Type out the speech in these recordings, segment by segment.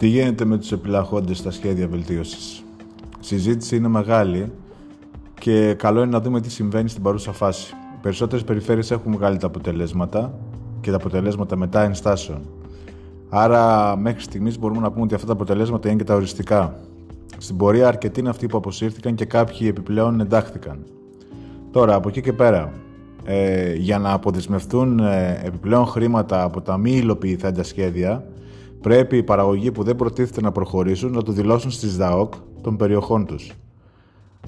Τι γίνεται με τους επιλαχόντες στα σχέδια βελτίωσης; Η συζήτηση είναι μεγάλη και καλό είναι να δούμε τι συμβαίνει στην παρούσα φάση. Οι περισσότερες περιφέρειες έχουν βγάλει τα αποτελέσματα και τα αποτελέσματα μετά ενστάσεων. Άρα μέχρι στιγμής μπορούμε να πούμε ότι αυτά τα αποτελέσματα είναι και τα οριστικά. Στην πορεία αρκετοί είναι αυτοί που αποσύρθηκαν και κάποιοι επιπλέον εντάχθηκαν. Τώρα από εκεί και πέρα, ε, για να αποδεσμευτούν ε, επιπλέον χρήματα από τα μη υλοποιηθέντα σχέδια, πρέπει οι παραγωγοί που δεν προτίθεται να προχωρήσουν να το δηλώσουν στις ΔΑΟΚ των περιοχών τους.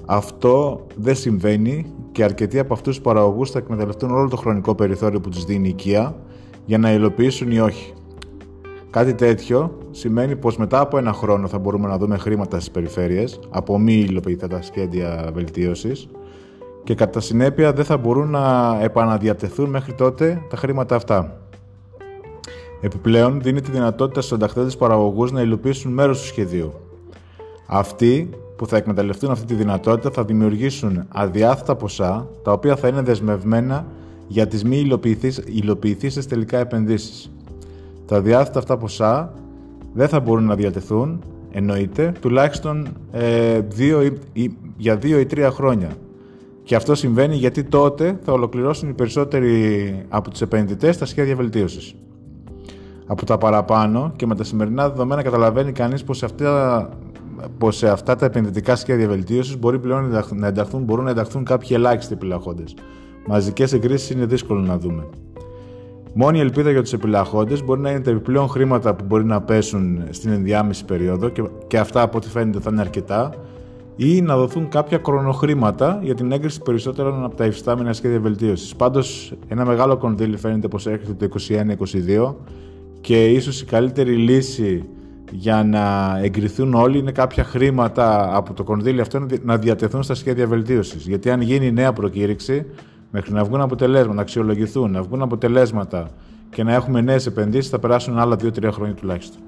Αυτό δεν συμβαίνει και αρκετοί από αυτούς τους παραγωγούς θα εκμεταλλευτούν όλο το χρονικό περιθώριο που τους δίνει η οικία για να υλοποιήσουν ή όχι. Κάτι τέτοιο σημαίνει πως μετά από ένα χρόνο θα μπορούμε να δούμε χρήματα στις περιφέρειες από μη υλοποιηθέντα σχέδια βελτίωσης και κατά συνέπεια δεν θα μπορούν να επαναδιατεθούν μέχρι τότε τα χρήματα αυτά. Επιπλέον, δίνει τη δυνατότητα στους ενταχθέντε παραγωγούς να υλοποιήσουν μέρος του σχεδίου. Αυτοί που θα εκμεταλλευτούν αυτή τη δυνατότητα θα δημιουργήσουν αδιάθετα ποσά, τα οποία θα είναι δεσμευμένα για τις μη υλοποιηθήσεις τελικά επενδύσεις. Τα αδιάθετα αυτά ποσά δεν θα μπορούν να διατεθούν, εννοείται, τουλάχιστον ε, δύο ή, για δύο ή τρία χρόνια. Και αυτό συμβαίνει γιατί τότε θα ολοκληρώσουν οι περισσότεροι από τους επενδυτές τα σχέδια βελτίωσης. Από τα παραπάνω και με τα σημερινά δεδομένα καταλαβαίνει κανείς πως σε αυτά, πως σε αυτά τα επενδυτικά σχέδια βελτίωσης μπορεί πλέον να ενταχθούν, μπορούν να ενταχθούν κάποιοι ελάχιστοι επιλαχόντες. Μαζικές εγκρίσεις είναι δύσκολο να δούμε. Μόνη ελπίδα για τους επιλαχόντε μπορεί να είναι τα επιπλέον χρήματα που μπορεί να πέσουν στην ενδιάμεση περίοδο και, και αυτά από ό,τι φαίνεται θα είναι αρκετά, ή να δοθούν κάποια κρονοχρήματα για την έγκριση περισσότερων από τα υφιστάμενα σχέδια βελτίωσης. Πάντως, ένα μεγάλο κονδύλι φαίνεται πως έρχεται το 2021-2022 και ίσως η καλύτερη λύση για να εγκριθούν όλοι είναι κάποια χρήματα από το κονδύλι αυτό να διατεθούν στα σχέδια βελτίωσης. Γιατί αν γίνει νέα προκήρυξη, μέχρι να βγουν αποτελέσματα, να αξιολογηθούν, να βγουν αποτελέσματα και να έχουμε νέες επενδύσεις, θα περάσουν άλλα 2-3 χρόνια τουλάχιστον.